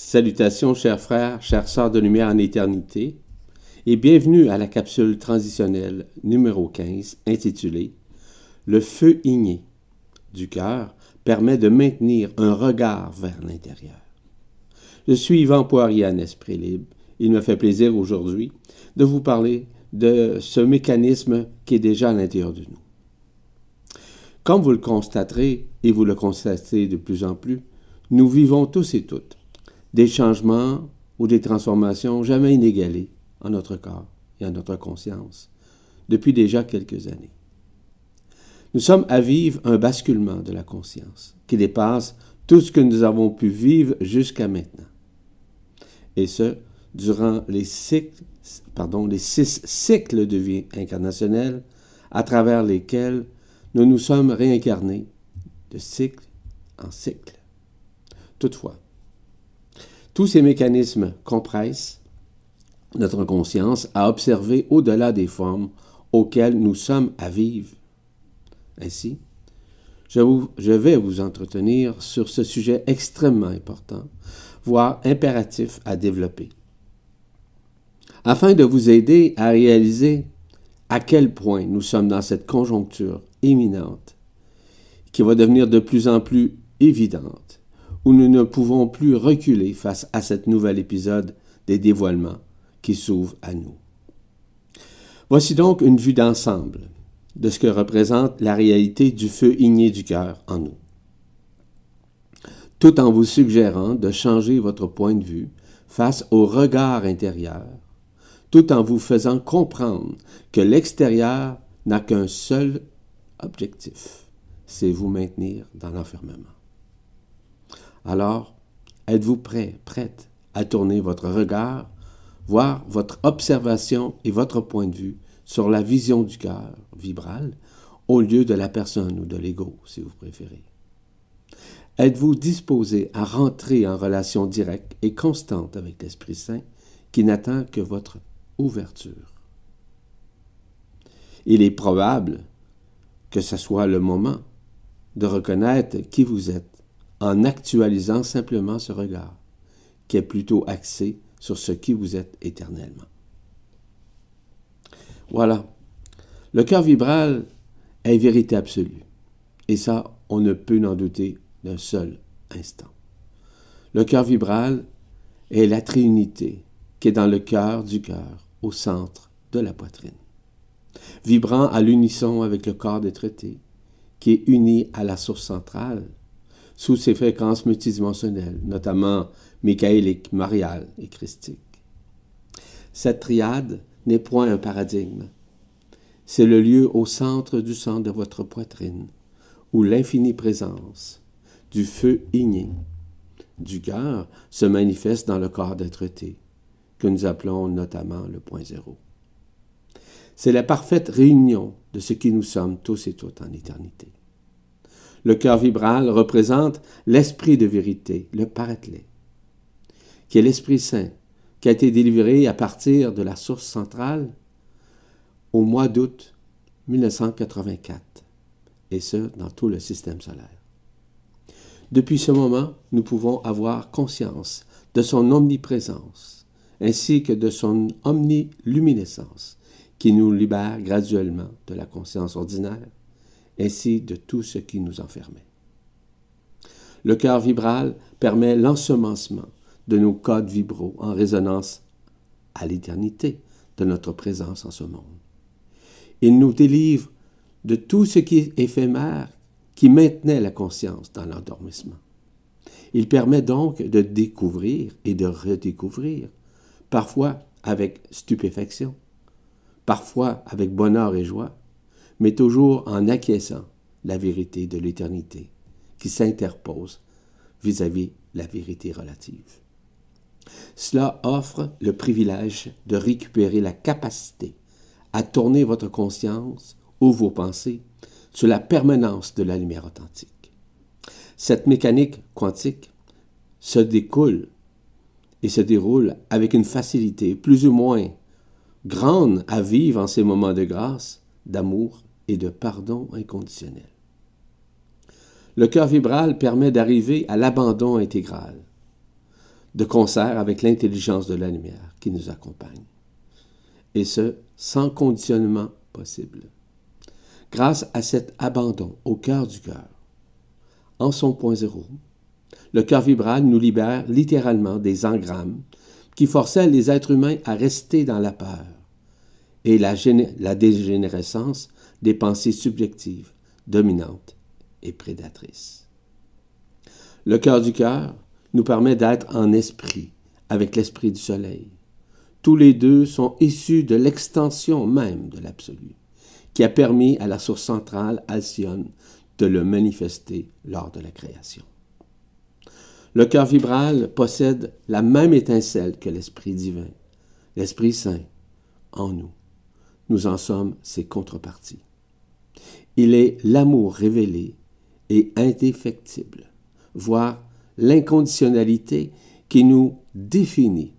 Salutations, chers frères, chères sœurs de lumière en éternité, et bienvenue à la capsule transitionnelle numéro 15 intitulée Le feu igné du cœur permet de maintenir un regard vers l'intérieur. Je suis Yvan Poirier en Esprit Libre. Il me fait plaisir aujourd'hui de vous parler de ce mécanisme qui est déjà à l'intérieur de nous. Comme vous le constaterez, et vous le constatez de plus en plus, nous vivons tous et toutes des changements ou des transformations jamais inégalées en notre corps et en notre conscience depuis déjà quelques années. Nous sommes à vivre un basculement de la conscience qui dépasse tout ce que nous avons pu vivre jusqu'à maintenant. Et ce, durant les, six cycles de vie incarnationnelle à travers lesquels nous nous sommes réincarnés de cycle en cycle. Toutefois, tous ces mécanismes compressent notre conscience à observer au-delà des formes auxquelles nous sommes à vivre. Ainsi, je, je, vais vous entretenir sur ce sujet extrêmement important, voire impératif à développer, afin de vous aider à réaliser à quel point nous sommes dans cette conjoncture éminente qui va devenir de plus en plus évidente où nous ne pouvons plus reculer face à cet nouvel épisode des dévoilements qui s'ouvre à nous. Voici donc une vue d'ensemble de ce que représente la réalité du feu igné du cœur en nous. Tout en vous suggérant de changer votre point de vue face au regard intérieur, tout en vous faisant comprendre que l'extérieur n'a qu'un seul objectif, c'est vous maintenir dans l'enfermement. Alors, êtes-vous prêt, prête à tourner votre regard, voir votre observation et votre point de vue sur la vision du cœur vibral au lieu de la personne ou de l'ego, si vous préférez? Êtes-vous disposé à rentrer en relation directe et constante avec l'Esprit Saint qui n'attend que votre ouverture? Il est probable que ce soit le moment de reconnaître qui vous êtes en actualisant simplement ce regard, qui est plutôt axé sur ce qui vous êtes éternellement. Voilà. Le cœur vibral est vérité absolue. Et ça, on ne peut n'en douter d'un seul instant. Le cœur vibral est la trinité qui est dans le cœur du cœur, au centre de la poitrine. Vibrant à l'unisson avec le corps des traités, qui est uni à la source centrale, sous ses fréquences multidimensionnelles, notamment michaélique, mariale et christique. Cette triade n'est point un paradigme. C'est le lieu au centre du centre de votre poitrine, où l'infinie présence du feu igné du cœur se manifeste dans le corps d'être-té, que nous appelons notamment le point zéro. C'est la parfaite réunion de ce qui nous sommes tous et toutes en éternité. Le cœur vibral représente l'esprit de vérité, le paraclet, qui est l'Esprit Saint, qui a été délivré à partir de la source centrale au mois d'août 1984, et ce, dans tout le système solaire. Depuis ce moment, nous pouvons avoir conscience de son omniprésence, ainsi que de son omniluminescence, qui nous libère graduellement de la conscience ordinaire ainsi de tout ce qui nous enfermait. Le cœur vibral permet l'ensemencement de nos codes vibraux en résonance à l'éternité de notre présence en ce monde. Il nous délivre de tout ce qui est éphémère qui maintenait la conscience dans l'endormissement. Il permet donc de découvrir et de redécouvrir, parfois avec stupéfaction, parfois avec bonheur et joie, mais toujours en acquiesçant la vérité de l'éternité qui s'interpose vis-à-vis la vérité relative. Cela offre le privilège de récupérer la capacité à tourner votre conscience ou vos pensées sur la permanence de la lumière authentique. Cette mécanique quantique se découle et se déroule avec une facilité plus ou moins grande à vivre en ces moments de grâce, d'amour et de pardon inconditionnel. Le cœur vibral permet d'arriver à l'abandon intégral. de concert avec l'intelligence de la lumière qui nous accompagne. Et ce, sans conditionnement possible. Grâce à cet abandon au cœur du cœur, en son point zéro, le cœur vibral nous libère littéralement des engrammes qui forçaient les êtres humains à rester dans la peur et la, la dégénérescence des pensées subjectives, dominantes et prédatrices. Le cœur du cœur nous permet d'être en esprit avec l'esprit du soleil. Tous les deux sont issus de l'extension même de l'absolu, qui a permis à la source centrale, Alcyone, de le manifester lors de la création. Le cœur vibral possède la même étincelle que l'Esprit divin, l'Esprit Saint, en nous. Nous en sommes ses contreparties. Il est l'amour révélé et indéfectible, voire l'inconditionnalité qui nous définit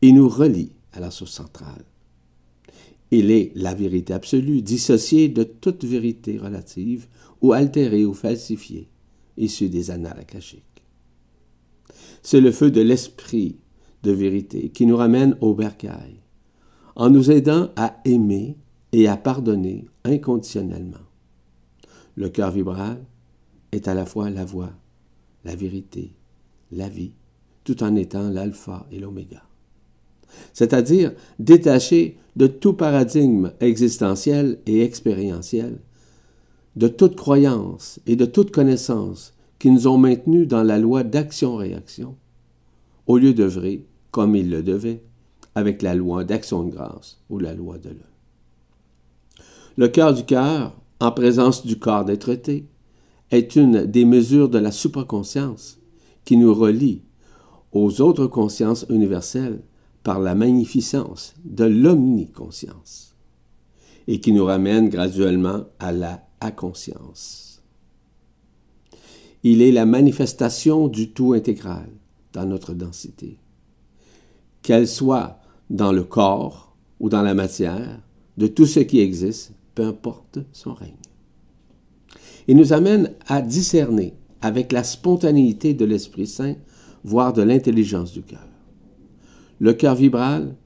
et nous relie à la source centrale. Il est la vérité absolue, dissociée de toute vérité relative ou altérée ou falsifiée, issue des annales akashiques. C'est le feu de l'esprit de vérité qui nous ramène au bercail, en nous aidant à aimer et à pardonner inconditionnellement. Le cœur vibral est à la fois la voix, la vérité, la vie, tout en étant l'alpha et l'oméga. C'est-à-dire détaché de tout paradigme existentiel et expérientiel, de toute croyance et de toute connaissance qui nous ont maintenus dans la loi d'action-réaction, au lieu d'œuvrer comme ils le devaient, avec la loi d'action de grâce ou la loi de l'œuvre. Le cœur du cœur, en présence du corps d'être est une des mesures de la supraconscience qui nous relie aux autres consciences universelles par la magnificence de l'omniconscience et qui nous ramène graduellement à la conscience. Il est la manifestation du tout intégral dans notre densité, qu'elle soit dans le corps ou dans la matière, de tout ce qui existe, peu importe son règne. Il nous amène à discerner avec la spontanéité de l'Esprit Saint, voire de l'intelligence du cœur. Le cœur vibral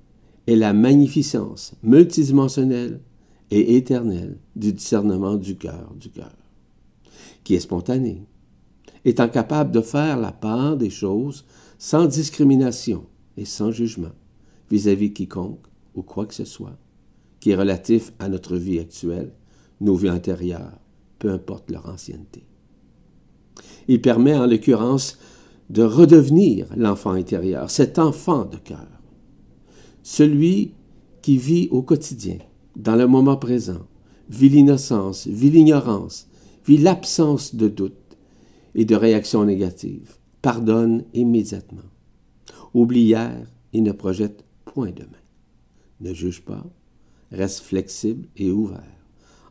est la magnificence multidimensionnelle et éternelle du discernement du cœur du cœur, qui est spontané, étant capable de faire la part des choses sans discrimination et sans jugement vis-à-vis -vis quiconque ou quoi que ce soit, qui est relatif à notre vie actuelle, nos vies intérieures, peu importe leur ancienneté. Il permet en l'occurrence de redevenir l'enfant intérieur, cet enfant de cœur, celui qui vit au quotidien, dans le moment présent, vit l'innocence, vit l'ignorance, vit l'absence de doute et de réaction négative, pardonne immédiatement, oublie hier et ne projette point demain, ne juge pas, reste flexible et ouvert,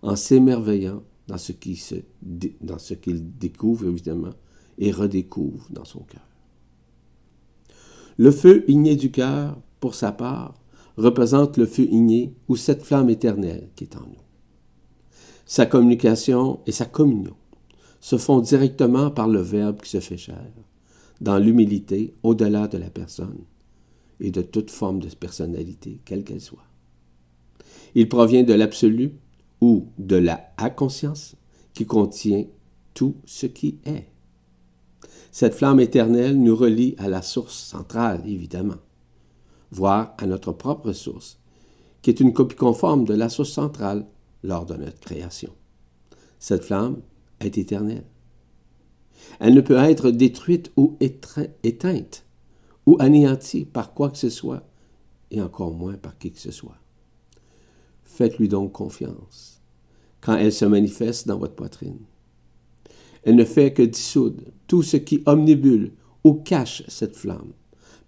en s'émerveillant dans ce qu'il découvre, évidemment, et redécouvre dans son cœur. Le feu igné du cœur, pour sa part, représente le feu igné ou cette flamme éternelle qui est en nous. Sa communication et sa communion se font directement par le Verbe qui se fait chair, dans l'humilité au-delà de la personne et de toute forme de personnalité, quelle qu'elle soit. Il provient de l'absolu ou de la inconscience qui contient tout ce qui est. Cette flamme éternelle nous relie à la source centrale, évidemment, voire à notre propre source, qui est une copie conforme de la source centrale lors de notre création. Cette flamme est éternelle. Elle ne peut être détruite ou éteinte ou anéantie par quoi que ce soit, et encore moins par qui que ce soit. Faites-lui donc confiance quand elle se manifeste dans votre poitrine. Elle ne fait que dissoudre tout ce qui omnibule ou cache cette flamme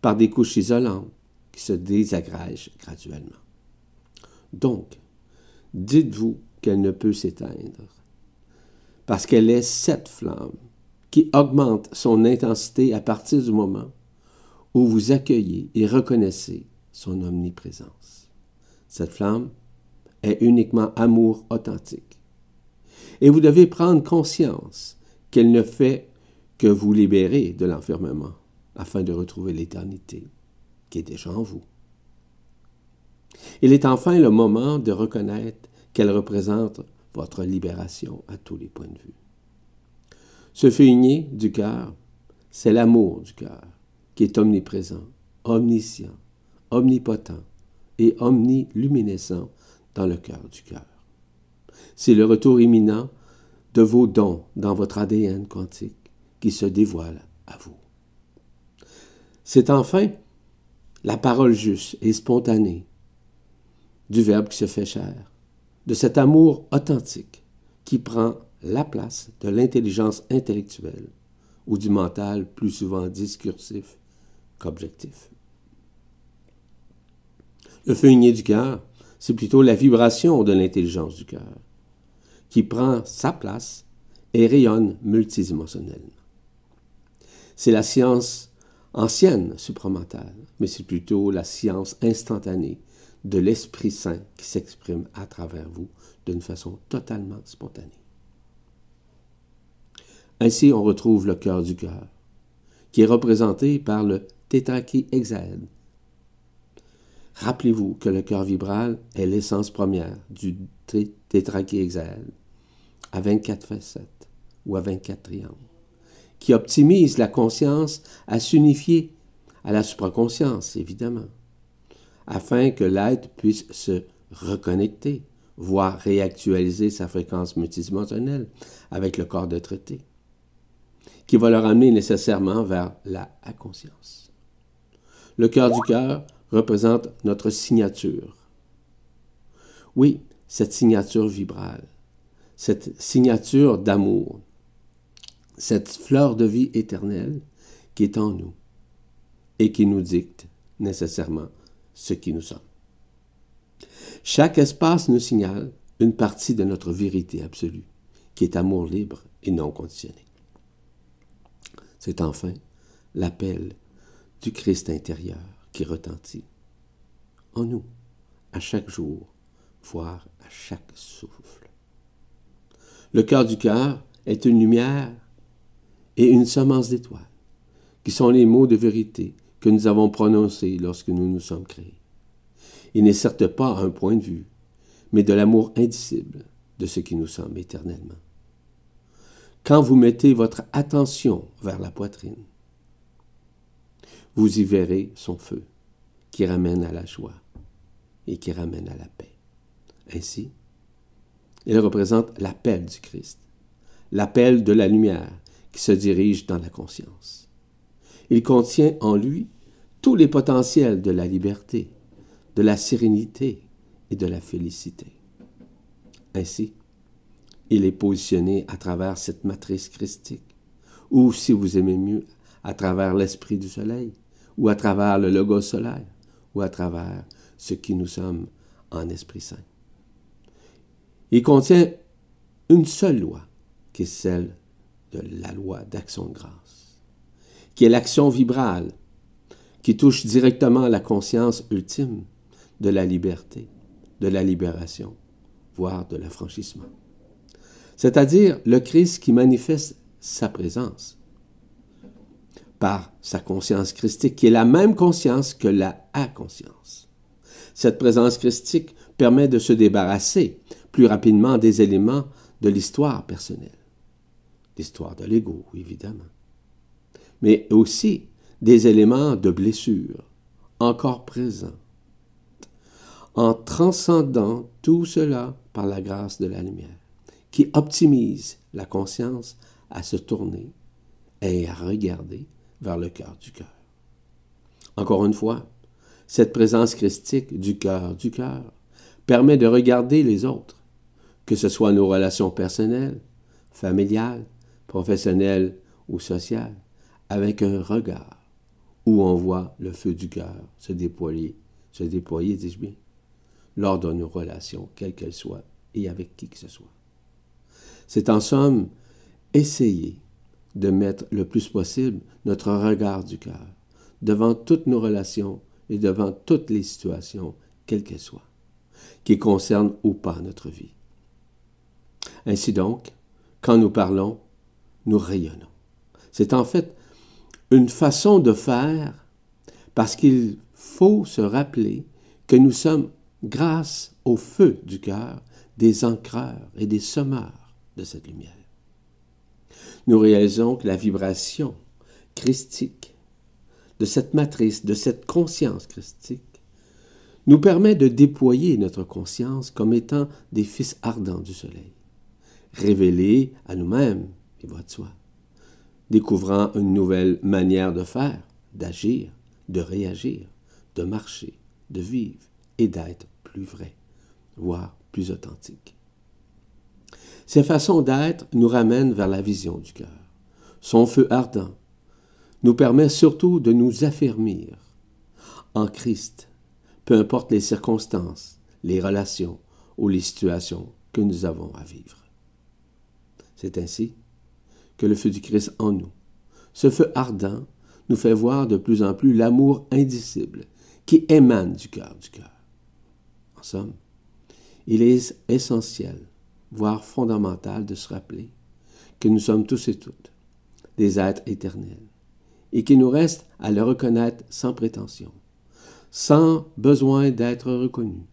par des couches isolantes qui se désagrègent graduellement. Donc, dites-vous qu'elle ne peut s'éteindre, parce qu'elle est cette flamme qui augmente son intensité à partir du moment où vous accueillez et reconnaissez son omniprésence. Cette flamme est uniquement amour authentique. Et vous devez prendre conscience qu'elle ne fait que vous libérer de l'enfermement afin de retrouver l'éternité qui est déjà en vous. Il est enfin le moment de reconnaître qu'elle représente votre libération à tous les points de vue. Ce feu du cœur, c'est l'amour du cœur qui est omniprésent, omniscient, omnipotent et omniluminescent dans le cœur du cœur. C'est le retour imminent de vos dons dans votre ADN quantique qui se dévoile à vous. C'est enfin la parole juste et spontanée du Verbe qui se fait chair, de cet amour authentique qui prend la place de l'intelligence intellectuelle ou du mental plus souvent discursif qu'objectif. Le feu du cœur, c'est plutôt la vibration de l'intelligence du cœur, qui prend sa place et rayonne multidimensionnellement. C'est la science ancienne supramentale, mais c'est plutôt la science instantanée de l'Esprit Saint qui s'exprime à travers vous d'une façon totalement spontanée. Ainsi, on retrouve le cœur du cœur, qui est représenté par le tétrachexède. Rappelez-vous que le cœur vibral est l'essence première du tétrachexède à 24 facettes ou à 24 triangles, qui optimise la conscience à s'unifier à la supraconscience, évidemment, afin que l'être puisse se reconnecter, voire réactualiser sa fréquence multidimensionnelle avec le corps de traité qui va le ramener nécessairement vers la conscience. Le cœur du cœur représente notre signature. Oui, cette signature vibrale, cette signature d'amour, cette fleur de vie éternelle qui est en nous et qui nous dicte nécessairement ce qui nous sommes. Chaque espace nous signale une partie de notre vérité absolue, qui est amour libre et non conditionné. C'est enfin l'appel du Christ intérieur qui retentit en nous, à chaque jour, voire à chaque souffle. Le cœur du cœur est une lumière et une semence d'étoiles, qui sont les mots de vérité que nous avons prononcés lorsque nous nous sommes créés. Il n'est certes pas un point de vue, mais de l'amour indicible de ce qui nous sommes éternellement quand vous mettez votre attention vers la poitrine, vous y verrez son feu qui ramène à la joie et qui ramène à la paix. Ainsi, il représente l'appel du Christ, l'appel de la lumière qui se dirige dans la conscience. Il contient en lui tous les potentiels de la liberté, de la sérénité et de la félicité. Ainsi, il est positionné à travers cette matrice christique, ou si vous aimez mieux, à travers l'esprit du soleil, ou à travers le logo solaire, ou à travers ce qui nous sommes en Esprit Saint. Il contient une seule loi, qui est celle de la loi d'action de grâce, qui est l'action vibrale, qui touche directement la conscience ultime de la liberté, de la libération, voire de l'affranchissement c'est-à-dire le Christ qui manifeste sa présence par sa conscience christique, qui est la même conscience que la inconscience. Cette présence christique permet de se débarrasser plus rapidement des éléments de l'histoire personnelle, l'histoire de l'ego, évidemment, mais aussi des éléments de blessure encore présents, en transcendant tout cela par la grâce de la lumière qui optimise la conscience à se tourner et à regarder vers le cœur du cœur. Encore une fois, cette présence christique du cœur du cœur permet de regarder les autres, que ce soit nos relations personnelles, familiales, professionnelles ou sociales, avec un regard où on voit le feu du cœur se déployer, se déployer, dis-je bien, lors de nos relations, quelles qu'elles soient, et avec qui que ce soit. C'est en somme essayer de mettre le plus possible notre regard du cœur devant toutes nos relations et devant toutes les situations, quelles qu'elles soient, qui concernent ou pas notre vie. Ainsi donc, quand nous parlons, nous rayonnons. C'est en fait une façon de faire parce qu'il faut se rappeler que nous sommes, grâce au feu du cœur, des ancreurs et des semeurs de cette lumière. Nous réalisons que la vibration christique de cette matrice, de cette conscience christique, nous permet de déployer notre conscience comme étant des fils ardents du soleil, révélés à nous-mêmes, et voit de soi, découvrant une nouvelle manière de faire, d'agir, de réagir, de marcher, de vivre et d'être plus vrai, voire plus authentique. Ces façons d'être nous ramènent vers la vision du cœur. Son feu ardent nous permet surtout de nous affermir en Christ, peu importe les circonstances, les relations ou les situations que nous avons à vivre. C'est ainsi que le feu du Christ en nous, ce feu ardent, nous fait voir de plus en plus l'amour indicible qui émane du cœur du cœur. En somme, il est essentiel, voire fondamental de se rappeler que nous sommes tous et toutes des êtres éternels et qu'il nous reste à le reconnaître sans prétention, sans besoin d'être reconnu,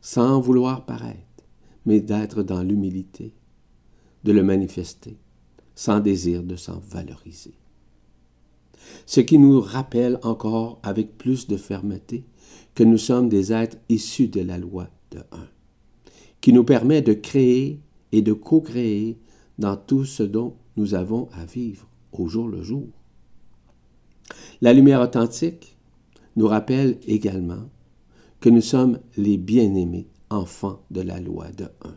sans vouloir paraître, mais d'être dans l'humilité, de le manifester, sans désir de s'en valoriser. Ce qui nous rappelle encore avec plus de fermeté que nous sommes des êtres issus de la loi de un qui nous permet de créer et de co-créer dans tout ce dont nous avons à vivre au jour le jour. La lumière authentique nous rappelle également que nous sommes les bien-aimés enfants de la loi de un.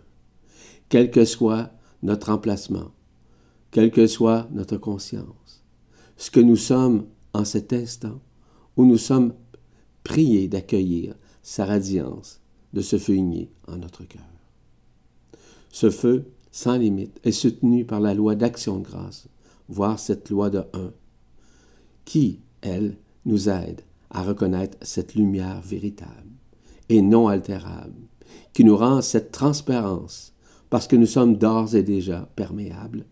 Quel que soit notre emplacement, quelle que soit notre conscience, ce que nous sommes en cet instant où nous sommes priés d'accueillir sa radiance, de se feu en notre cœur. Ce feu, sans limite, est soutenu par la loi d'action de grâce, voire cette loi de un, qui, elle, nous aide à reconnaître cette lumière véritable et non altérable, qui nous rend cette transparence, parce que nous sommes d'ores et déjà perméables,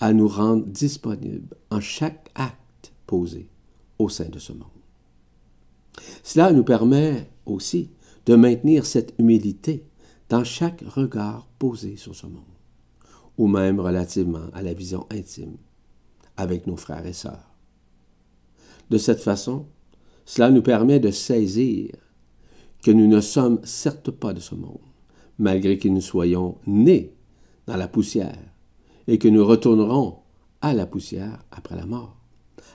à nous rendre disponibles en chaque acte posé au sein de ce monde. Cela nous permet aussi de maintenir cette humilité dans chaque regard posé sur ce monde, ou même relativement à la vision intime avec nos frères et sœurs. De cette façon, cela nous permet de saisir que nous ne sommes certes pas de ce monde, malgré que nous soyons nés dans la poussière, et que nous retournerons à la poussière après la mort,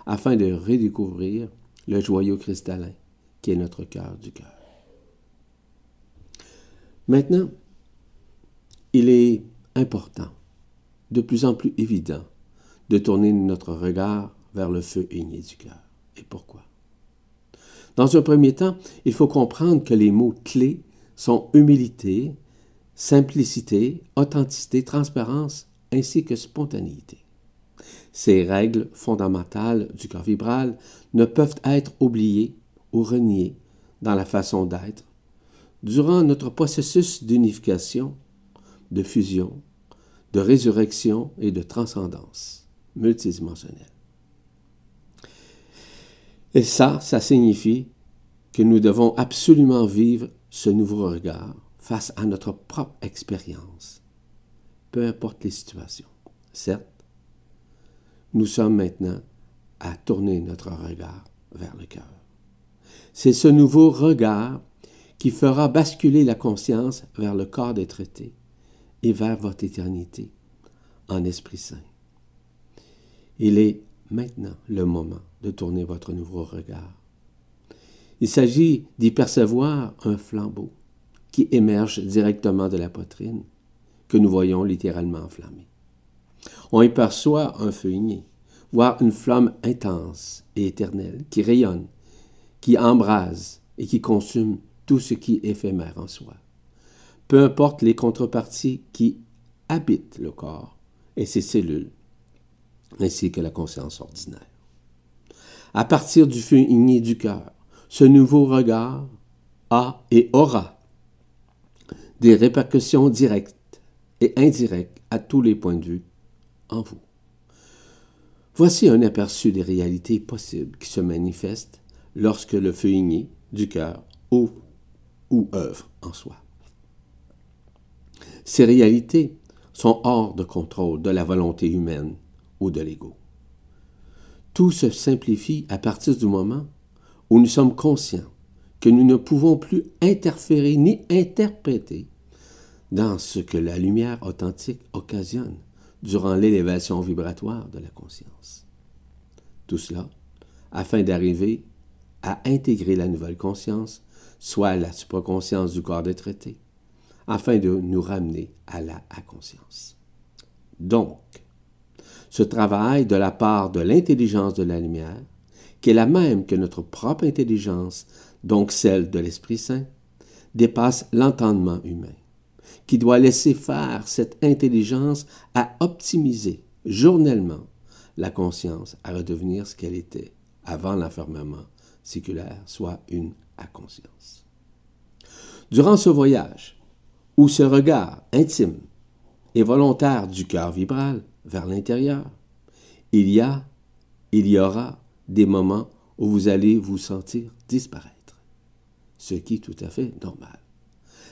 afin de redécouvrir le joyau cristallin qui est notre cœur du cœur. Maintenant, il est important, de plus en plus évident, de tourner notre regard vers le feu aigné du cœur. Et pourquoi? Dans un premier temps, il faut comprendre que les mots clés sont humilité, simplicité, authenticité, transparence, ainsi que spontanéité. Ces règles fondamentales du corps vibral ne peuvent être oubliées ou reniées dans la façon d'être durant notre processus d'unification, de fusion, de résurrection et de transcendance multidimensionnelle. Et ça, ça signifie que nous devons absolument vivre ce nouveau regard face à notre propre expérience, peu importe les situations. Certes, nous sommes maintenant à tourner notre regard vers le cœur. C'est ce nouveau regard qui fera basculer la conscience vers le corps des traités et vers votre éternité en Esprit Saint. Il est maintenant le moment de tourner votre nouveau regard. Il s'agit d'y percevoir un flambeau qui émerge directement de la poitrine, que nous voyons littéralement enflammé. On y perçoit un feu igné, voire une flamme intense et éternelle qui rayonne, qui embrase et qui consume tout ce qui est éphémère en soi. Peu importe les contreparties qui habitent le corps et ses cellules, ainsi que la conscience ordinaire. À partir du feu igné du cœur, ce nouveau regard a et aura des répercussions directes et indirectes à tous les points de vue en vous. Voici un aperçu des réalités possibles qui se manifestent lorsque le feu igné du cœur ouvre ou œuvre en soi. Ces réalités sont hors de contrôle de la volonté humaine ou de l'ego. Tout se simplifie à partir du moment où nous sommes conscients que nous ne pouvons plus interférer ni interpréter dans ce que la lumière authentique occasionne durant l'élévation vibratoire de la conscience. Tout cela afin d'arriver à intégrer la nouvelle conscience, soit la supraconscience du corps des traités, afin de nous ramener à la conscience. Donc, ce travail de la part de l'intelligence de la lumière, qui est la même que notre propre intelligence, donc celle de l'Esprit Saint, dépasse l'entendement humain qui doit laisser faire cette intelligence à optimiser journellement la conscience à redevenir ce qu'elle était avant l'enfermement séculaire, soit une conscience. Durant ce voyage, où ce regard intime et volontaire du cœur vibral vers l'intérieur, il y a, il y aura des moments où vous allez vous sentir disparaître, ce qui est tout à fait normal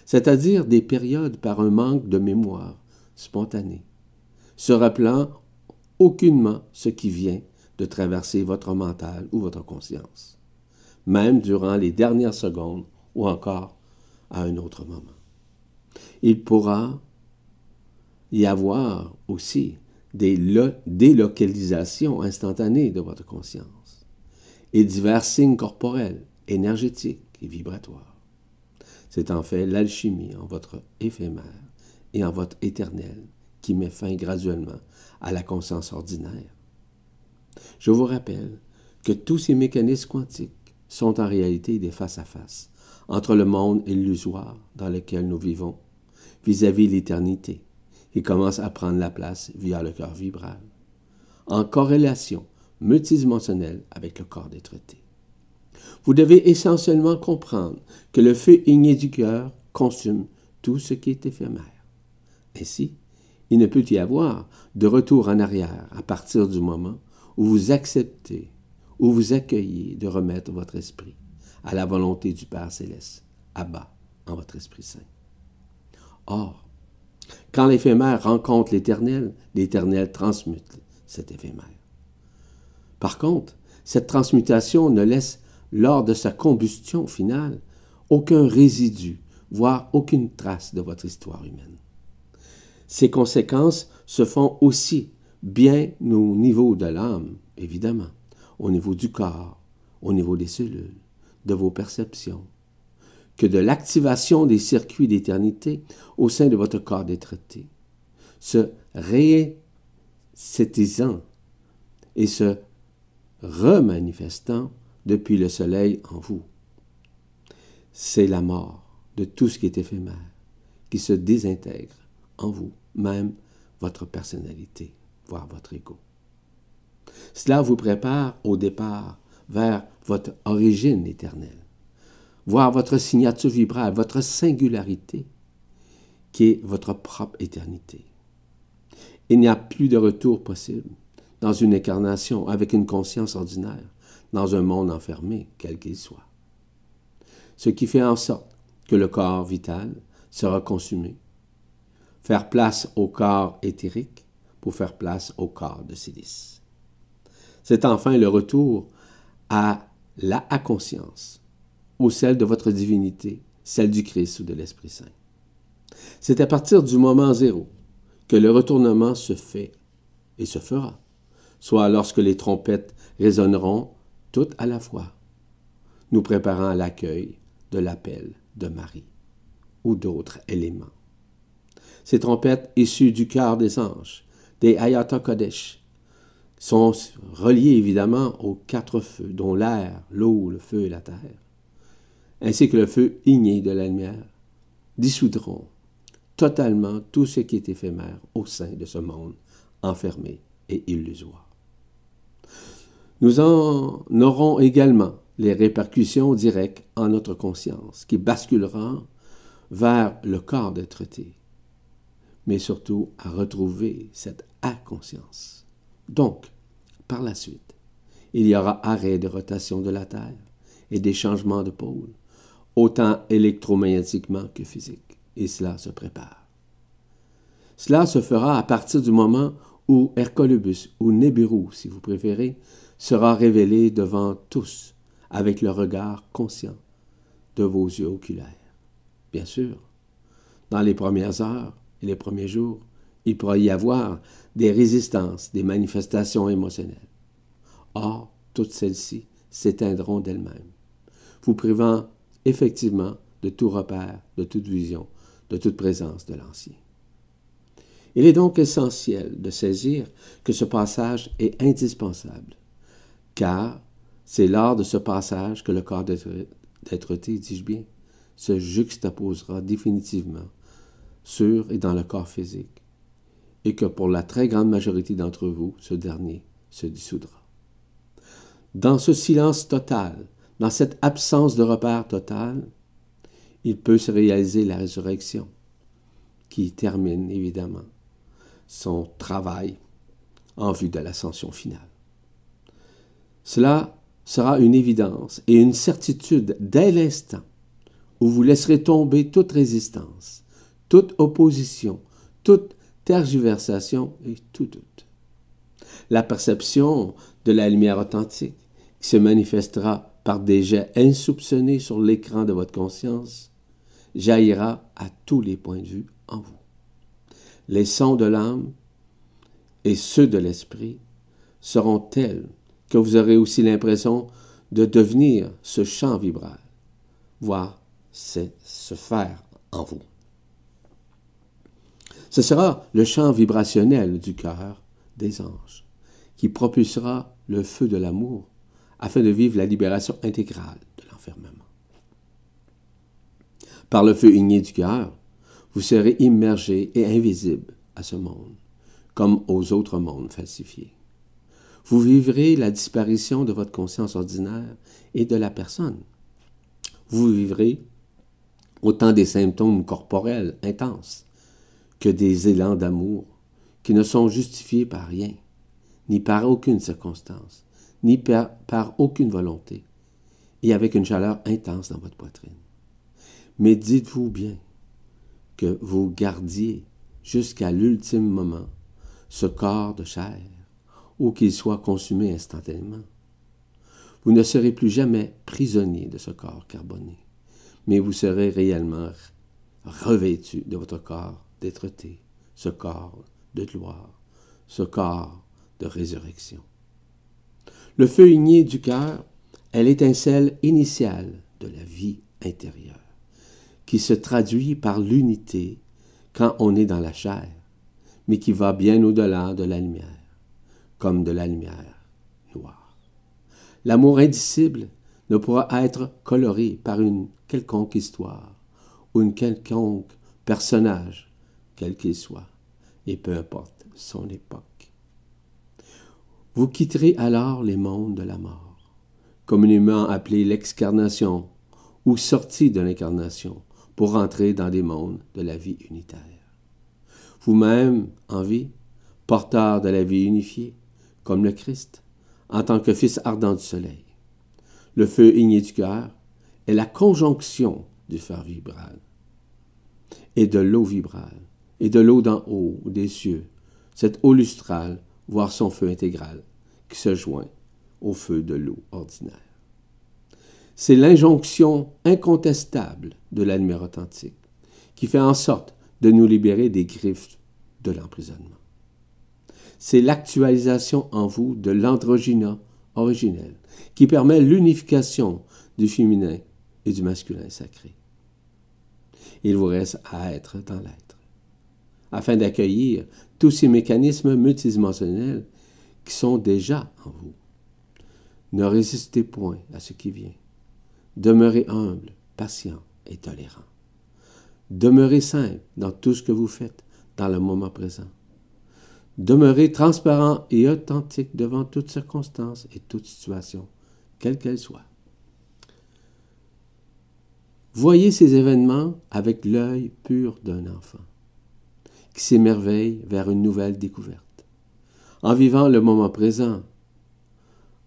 c'est-à-dire des périodes par un manque de mémoire spontanée, se rappelant aucunement ce qui vient de traverser votre mental ou votre conscience, même durant les dernières secondes ou encore à un autre moment. Il pourra y avoir aussi des délocalisations instantanées de votre conscience et divers signes corporels, énergétiques et vibratoires. C'est en fait l'alchimie en votre éphémère et en votre éternel qui met fin graduellement à la conscience ordinaire. Je vous rappelle que tous ces mécanismes quantiques sont en réalité des face-à-face entre le monde illusoire dans lequel nous vivons vis-à-vis l'éternité et commencent à prendre la place via le cœur vibral, en corrélation multidimensionnelle avec le corps traités. Vous devez essentiellement comprendre que le feu igné du cœur consume tout ce qui est éphémère. Ainsi, il ne peut y avoir de retour en arrière à partir du moment où vous acceptez, où vous accueillez de remettre votre esprit à la volonté du Père céleste, à bas en votre Esprit Saint. Or, quand l'éphémère rencontre l'éternel, l'éternel transmute cet éphémère. Par contre, cette transmutation ne laisse lors de sa combustion finale, aucun résidu, voire aucune trace de votre histoire humaine. Ces conséquences se font aussi bien au niveau de l'âme, évidemment, au niveau du corps, au niveau des cellules, de vos perceptions, que de l'activation des circuits d'éternité au sein de votre corps détraité, se réesthétisant et se remanifestant depuis le soleil en vous. C'est la mort de tout ce qui est éphémère, qui se désintègre en vous, même votre personnalité, voire votre ego. Cela vous prépare au départ vers votre origine éternelle, voir votre signature vibrale, votre singularité, qui est votre propre éternité. Il n'y a plus de retour possible dans une incarnation avec une conscience ordinaire dans un monde enfermé, quel qu'il soit. Ce qui fait en sorte que le corps vital sera consumé. Faire place au corps éthérique pour faire place au corps de silice. C'est enfin le retour à la conscience, ou celle de votre divinité, celle du Christ ou de l'Esprit Saint. C'est à partir du moment zéro que le retournement se fait et se fera, soit lorsque les trompettes résonneront tout à la fois, nous préparant à l'accueil de l'appel de Marie ou d'autres éléments. Ces trompettes issues du cœur des anges, des Ayatollah Kodesh, sont reliées évidemment aux quatre feux, dont l'air, l'eau, le feu et la terre, ainsi que le feu igné de la lumière, dissoudront totalement tout ce qui est éphémère au sein de ce monde enfermé et illusoire. Nous en aurons également les répercussions directes en notre conscience, qui basculera vers le corps des traités, mais surtout à retrouver cette inconscience. Donc, par la suite, il y aura arrêt de rotation de la Terre et des changements de pôle, autant électromagnétiquement que physique, et cela se prépare. Cela se fera à partir du moment où Hercolubus, ou Nibiru si vous préférez, sera révélé devant tous avec le regard conscient de vos yeux oculaires. Bien sûr, dans les premières heures et les premiers jours, il pourra y avoir des résistances, des manifestations émotionnelles. Or, toutes celles-ci s'éteindront d'elles-mêmes, vous privant effectivement de tout repère, de toute vision, de toute présence de l'ancien. Il est donc essentiel de saisir que ce passage est indispensable, car c'est lors de ce passage que le corps d'être-té, dis-je bien, se juxtaposera définitivement sur et dans le corps physique, et que pour la très grande majorité d'entre vous, ce dernier se dissoudra. Dans ce silence total, dans cette absence de repère total, il peut se réaliser la résurrection, qui termine évidemment son travail en vue de l'ascension finale. Cela sera une évidence et une certitude dès l'instant où vous laisserez tomber toute résistance, toute opposition, toute tergiversation et tout doute. La perception de la lumière authentique qui se manifestera par des jets insoupçonnés sur l'écran de votre conscience jaillira à tous les points de vue en vous les sons de l'âme et ceux de l'esprit seront tels que vous aurez aussi l'impression de devenir ce chant vibral, voire c'est se faire en vous. Ce sera le chant vibrationnel du cœur des anges qui propulsera le feu de l'amour afin de vivre la libération intégrale de l'enfermement. Par le feu igné du cœur, vous serez immergé et invisible à ce monde, comme aux autres mondes falsifiés. Vous vivrez la disparition de votre conscience ordinaire et de la personne. Vous vivrez autant des symptômes corporels intenses que des élans d'amour qui ne sont justifiés par rien, ni par aucune circonstance, ni par, par aucune volonté, et avec une chaleur intense dans votre poitrine. Mais dites-vous bien, que vous gardiez jusqu'à l'ultime moment ce corps de chair, ou qu'il soit consumé instantanément. Vous ne serez plus jamais prisonnier de ce corps carboné, mais vous serez réellement revêtu de votre corps d'être-té, ce corps de gloire, ce corps de résurrection. Le feu igné du cœur est l'étincelle initiale de la vie intérieure qui se traduit par l'unité quand on est dans la chair, mais qui va bien au-delà de la lumière, comme de la lumière noire. L'amour indicible ne pourra être coloré par une quelconque histoire ou une quelconque personnage, quel qu'il soit, et peu importe son époque. Vous quitterez alors les mondes de la mort, communément appelés l'excarnation ou sortie de l'incarnation, pour entrer dans des mondes de la vie unitaire. Vous-même, en vie, porteur de la vie unifiée, comme le Christ, en tant que Fils ardent du soleil. Le feu igné du cœur est la conjonction du fer vibral et de l'eau vibrale et de l'eau d'en haut des cieux, cette eau lustrale, voire son feu intégral, qui se joint au feu de l'eau ordinaire. C'est l'injonction incontestable de la authentique qui fait en sorte de nous libérer des griffes de l'emprisonnement. C'est l'actualisation en vous de l'androgyna originel qui permet l'unification du féminin et du masculin sacré. Il vous reste à être dans l'être, afin d'accueillir tous ces mécanismes multidimensionnels qui sont déjà en vous. Ne résistez point à ce qui vient. Demeurez humble, patient et tolérant. Demeurez simple dans tout ce que vous faites dans le moment présent. Demeurez transparent et authentique devant toute circonstance et toute situation, quelle qu'elle soit. Voyez ces événements avec l'œil pur d'un enfant s'émerveille vers une nouvelle découverte. En vivant le moment présent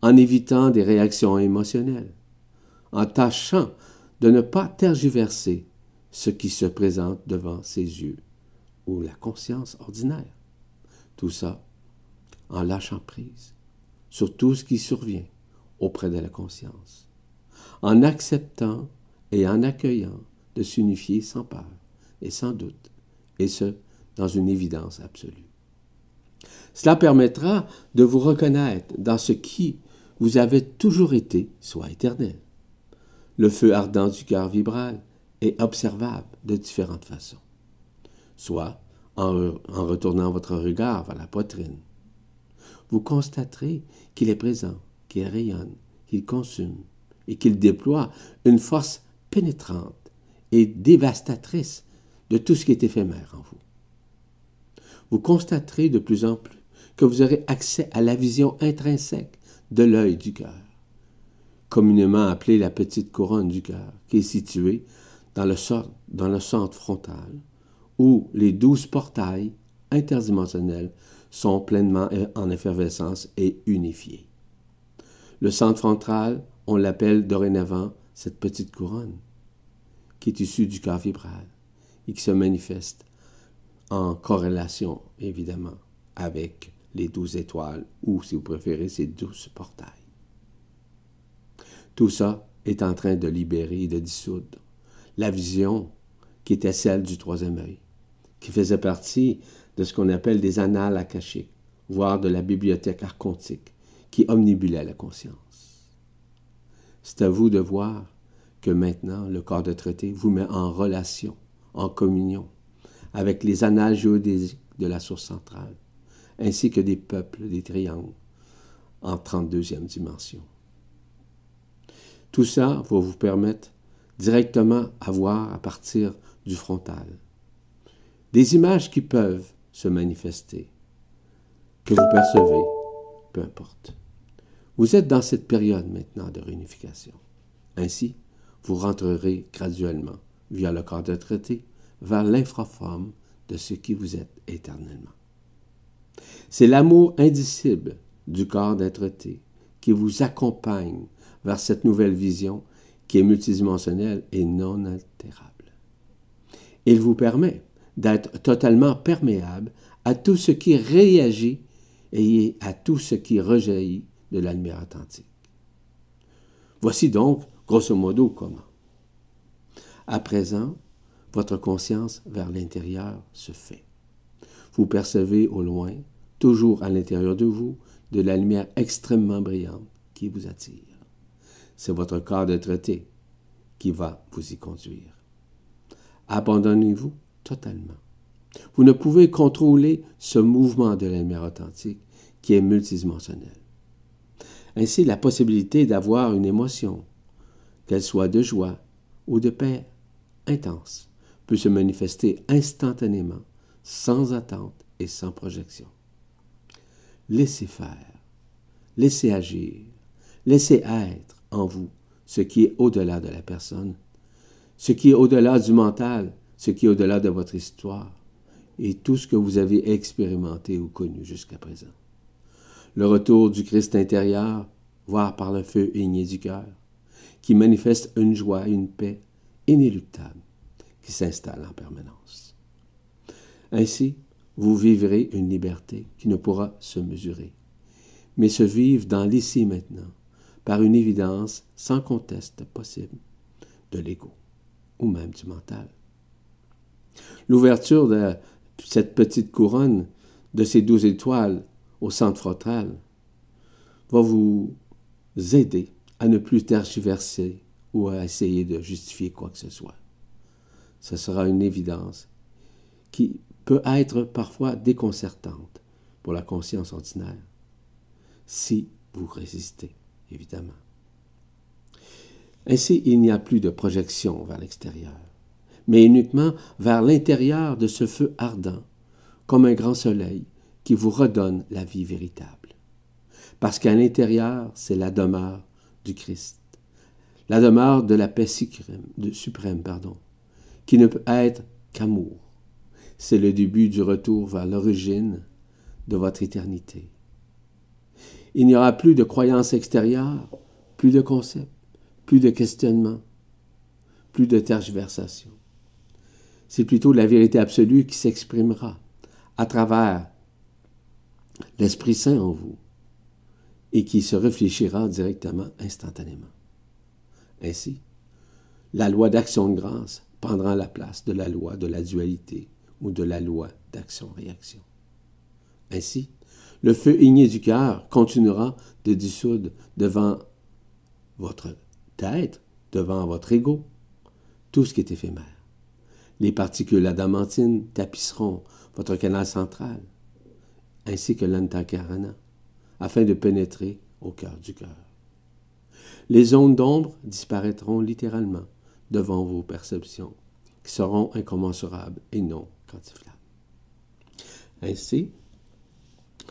en évitant des réactions émotionnelles, en tâchant de ne pas tergiverser ce qui se présente devant ses yeux ou la conscience ordinaire. Tout ça en lâchant prise sur tout ce qui survient auprès de la conscience, en acceptant et en accueillant de s'unifier sans peur et sans doute, et ce, dans une évidence absolue. Cela permettra de vous reconnaître dans ce qui vous avez toujours été, soit éternel. Le feu ardent du cœur vibral est observable de différentes façons, soit en, retournant votre regard vers la poitrine. Vous constaterez qu'il est présent, qu'il rayonne, qu'il consume et qu'il déploie une force pénétrante et dévastatrice de tout ce qui est éphémère en vous. Vous constaterez de plus en plus que vous aurez accès à la vision intrinsèque de l'œil du cœur, communément appelée la petite couronne du cœur, qui est située dans le, centre frontal, où les douze portails interdimensionnels sont pleinement en effervescence et unifiés. Le centre frontal, on l'appelle dorénavant cette petite couronne, qui est issue du cœur vibral et qui se manifeste en corrélation, évidemment, avec les douze étoiles ou, si vous préférez, ces douze portails. Tout ça est en train de libérer et de dissoudre la vision qui était celle du troisième œil, qui faisait partie de ce qu'on appelle des annales akashiques, voire de la bibliothèque archontique, qui omnibulait la conscience. C'est à vous de voir que maintenant le corps de traité vous met en relation, en communion, avec les annales géodésiques de la source centrale, ainsi que des peuples des triangles en 32e dimension. Tout ça va vous permettre directement à voir à partir du frontal. Des images qui peuvent se manifester, que vous percevez, peu importe. Vous êtes dans cette période maintenant de réunification. Ainsi, vous rentrerez graduellement, via le corps de traité, vers l'infraforme de ce qui vous êtes éternellement. C'est l'amour indicible du corps d'être qui vous accompagne vers cette nouvelle vision qui est multidimensionnelle et non altérable. Il vous permet d'être totalement perméable à tout ce qui réagit et à tout ce qui rejaillit de la lumière authentique. Voici donc, grosso modo, comment. À présent, votre conscience vers l'intérieur se fait. Vous percevez au loin, toujours à l'intérieur de vous, de la lumière extrêmement brillante qui vous attire. C'est votre corps de traité qui va vous y conduire. Abandonnez-vous totalement. Vous ne pouvez contrôler ce mouvement de la lumière authentique qui est multidimensionnel. Ainsi, la possibilité d'avoir une émotion, qu'elle soit de joie ou de paix intense, peut se manifester instantanément, sans attente et sans projection. Laissez faire, laissez agir, laissez être en vous ce qui est au-delà de la personne, ce qui est au-delà du mental, ce qui est au-delà de votre histoire et tout ce que vous avez expérimenté ou connu jusqu'à présent. Le retour du Christ intérieur, voire par le feu aigné du cœur, qui manifeste une joie, une paix inéluctable, s'installe en permanence. Ainsi, vous vivrez une liberté qui ne pourra se mesurer, mais se vivre dans l'ici maintenant, par une évidence sans conteste possible de l'ego ou même du mental. L'ouverture de cette petite couronne de ces douze étoiles au centre frontal va vous aider à ne plus tergiverser ou à essayer de justifier quoi que ce soit ce sera une évidence qui peut être parfois déconcertante pour la conscience ordinaire, si vous résistez, évidemment. Ainsi, il n'y a plus de projection vers l'extérieur, mais uniquement vers l'intérieur de ce feu ardent, comme un grand soleil qui vous redonne la vie véritable. Parce qu'à l'intérieur, c'est la demeure du Christ, la demeure de la paix suprême, suprême pardon, qui ne peut être qu'amour. C'est le début du retour vers l'origine de votre éternité. Il n'y aura plus de croyances extérieures, plus de concepts, plus de questionnements, plus de tergiversations. C'est plutôt la vérité absolue qui s'exprimera à travers l'Esprit Saint en vous et qui se réfléchira directement, instantanément. Ainsi, la loi d'action de grâce prendra la place de la loi de la dualité ou de la loi d'action-réaction. Ainsi, le feu igné du cœur continuera de dissoudre devant votre tête, devant votre ego, tout ce qui est éphémère. Les particules adamantines tapisseront votre canal central, ainsi que l'antakarana, afin de pénétrer au cœur du cœur. Les zones d'ombre disparaîtront littéralement devant vos perceptions, qui seront incommensurables et non quantifiables. Ainsi,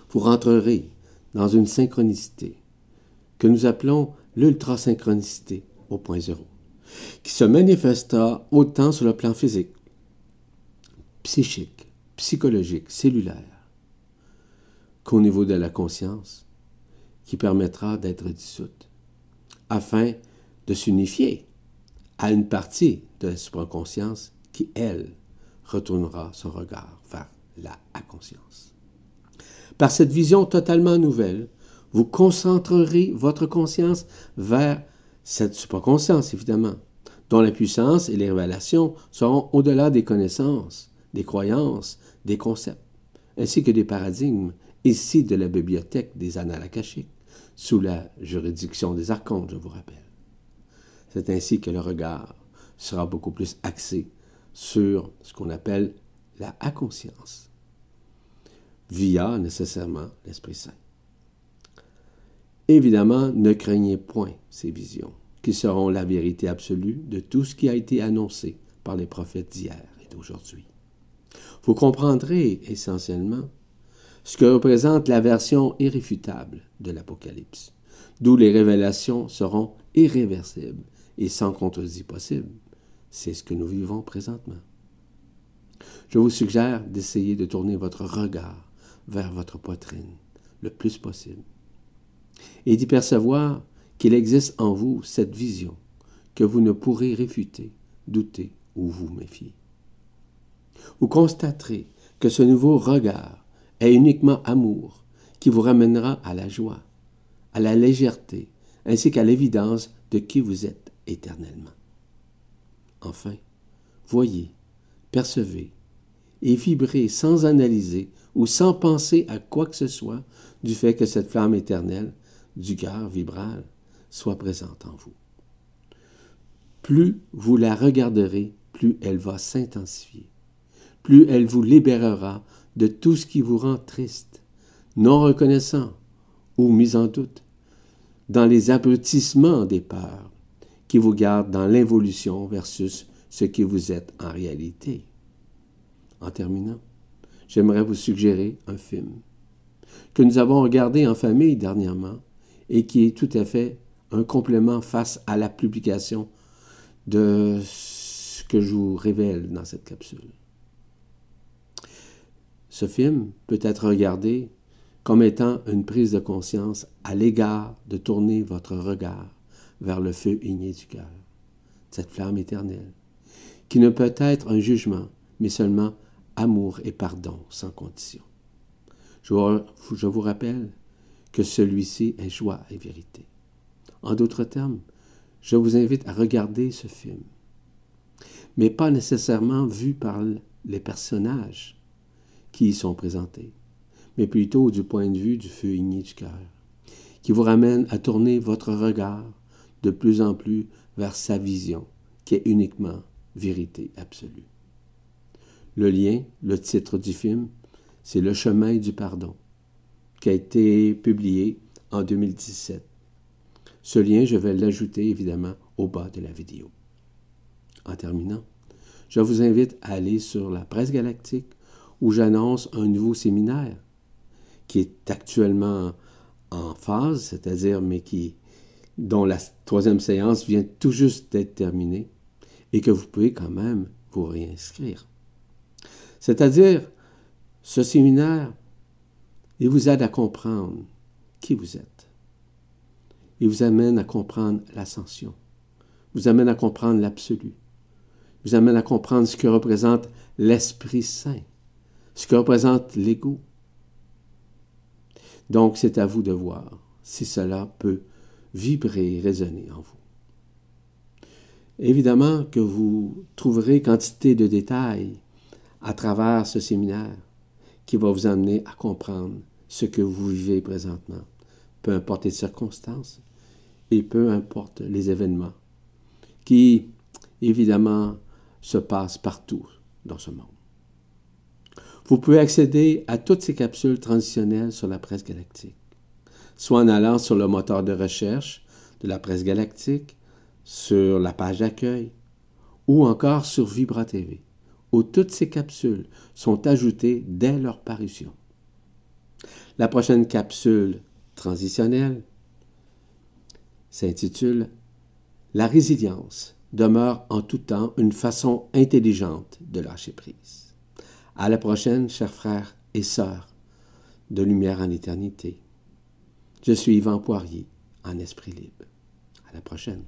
vous rentrerez dans une synchronicité que nous appelons l'ultrasynchronicité au point zéro, qui se manifesta autant sur le plan physique, psychique, psychologique, cellulaire, qu'au niveau de la conscience, qui permettra d'être dissoute, afin de s'unifier à une partie de la supraconscience qui, elle, retournera son regard vers la conscience. Par cette vision totalement nouvelle, vous concentrerez votre conscience vers cette supraconscience, évidemment, dont la puissance et les révélations seront au-delà des connaissances, des croyances, des concepts, ainsi que des paradigmes ici de la bibliothèque des annales akashiques, sous la juridiction des archontes, je vous rappelle. C'est ainsi que le regard sera beaucoup plus axé sur ce qu'on appelle la conscience, via nécessairement l'Esprit Saint. Évidemment, ne craignez point ces visions, qui seront la vérité absolue de tout ce qui a été annoncé par les prophètes d'hier et d'aujourd'hui. Vous comprendrez essentiellement ce que représente la version irréfutable de l'Apocalypse, d'où les révélations seront irréversibles et sans contredit possible. C'est ce que nous vivons présentement. Je vous suggère d'essayer de tourner votre regard vers votre poitrine le plus possible et d'y percevoir qu'il existe en vous cette vision que vous ne pourrez réfuter, douter ou vous méfier. Vous constaterez que ce nouveau regard est uniquement amour qui vous ramènera à la joie, à la légèreté, ainsi qu'à l'évidence de qui vous êtes éternellement. Enfin, voyez, percevez et vibrez sans analyser ou sans penser à quoi que ce soit du fait que cette flamme éternelle du cœur vibral soit présente en vous. Plus vous la regarderez, plus elle va s'intensifier, plus elle vous libérera de tout ce qui vous rend triste, non reconnaissant ou mis en doute, dans les abrutissements des peurs qui vous gardent dans l'involution versus ce que vous êtes en réalité. En terminant, j'aimerais vous suggérer un film que nous avons regardé en famille dernièrement et qui est tout à fait un complément face à la publication de ce que je vous révèle dans cette capsule. Ce film peut être regardé comme étant une prise de conscience à l'égard de tourner votre regard vers le feu igné du cœur, cette flamme éternelle, qui ne peut être un jugement, mais seulement amour et pardon sans condition. Je vous, rappelle que celui-ci est joie et vérité. En d'autres termes, je vous invite à regarder ce film, mais pas nécessairement vu par les personnages, qui y sont présentés, mais plutôt du point de vue du feu igné du cœur, qui vous ramène à tourner votre regard de plus en plus vers sa vision, qui est uniquement vérité absolue. Le lien, le titre du film, c'est Le chemin du pardon, qui a été publié en 2017. Ce lien, je vais l'ajouter évidemment au bas de la vidéo. En terminant, je vous invite à aller sur la presse galactique où j'annonce un nouveau séminaire qui est actuellement en phase, c'est-à-dire mais qui dont la troisième séance vient tout juste d'être terminée et que vous pouvez quand même vous réinscrire. C'est-à-dire, ce séminaire, il vous aide à comprendre qui vous êtes. Il vous amène à comprendre l'ascension, vous amène à comprendre l'absolu, vous amène à comprendre ce que représente l'Esprit Saint, ce que représente l'ego. Donc c'est à vous de voir si cela peut vibrer résonner en vous. Évidemment que vous trouverez quantité de détails à travers ce séminaire qui va vous amener à comprendre ce que vous vivez présentement, peu importe les circonstances et peu importe les événements qui, évidemment, se passent partout dans ce monde. Vous pouvez accéder à toutes ces capsules transitionnelles sur la presse galactique, soit en allant sur le moteur de recherche de la presse galactique, sur la page d'accueil ou encore sur Vibra TV, où toutes ces capsules sont ajoutées dès leur parution. La prochaine capsule transitionnelle s'intitule La résilience demeure en tout temps une façon intelligente de lâcher prise. À la prochaine, chers frères et sœurs de Lumière en éternité. Je suis Yvan Poirier, en esprit libre. À la prochaine.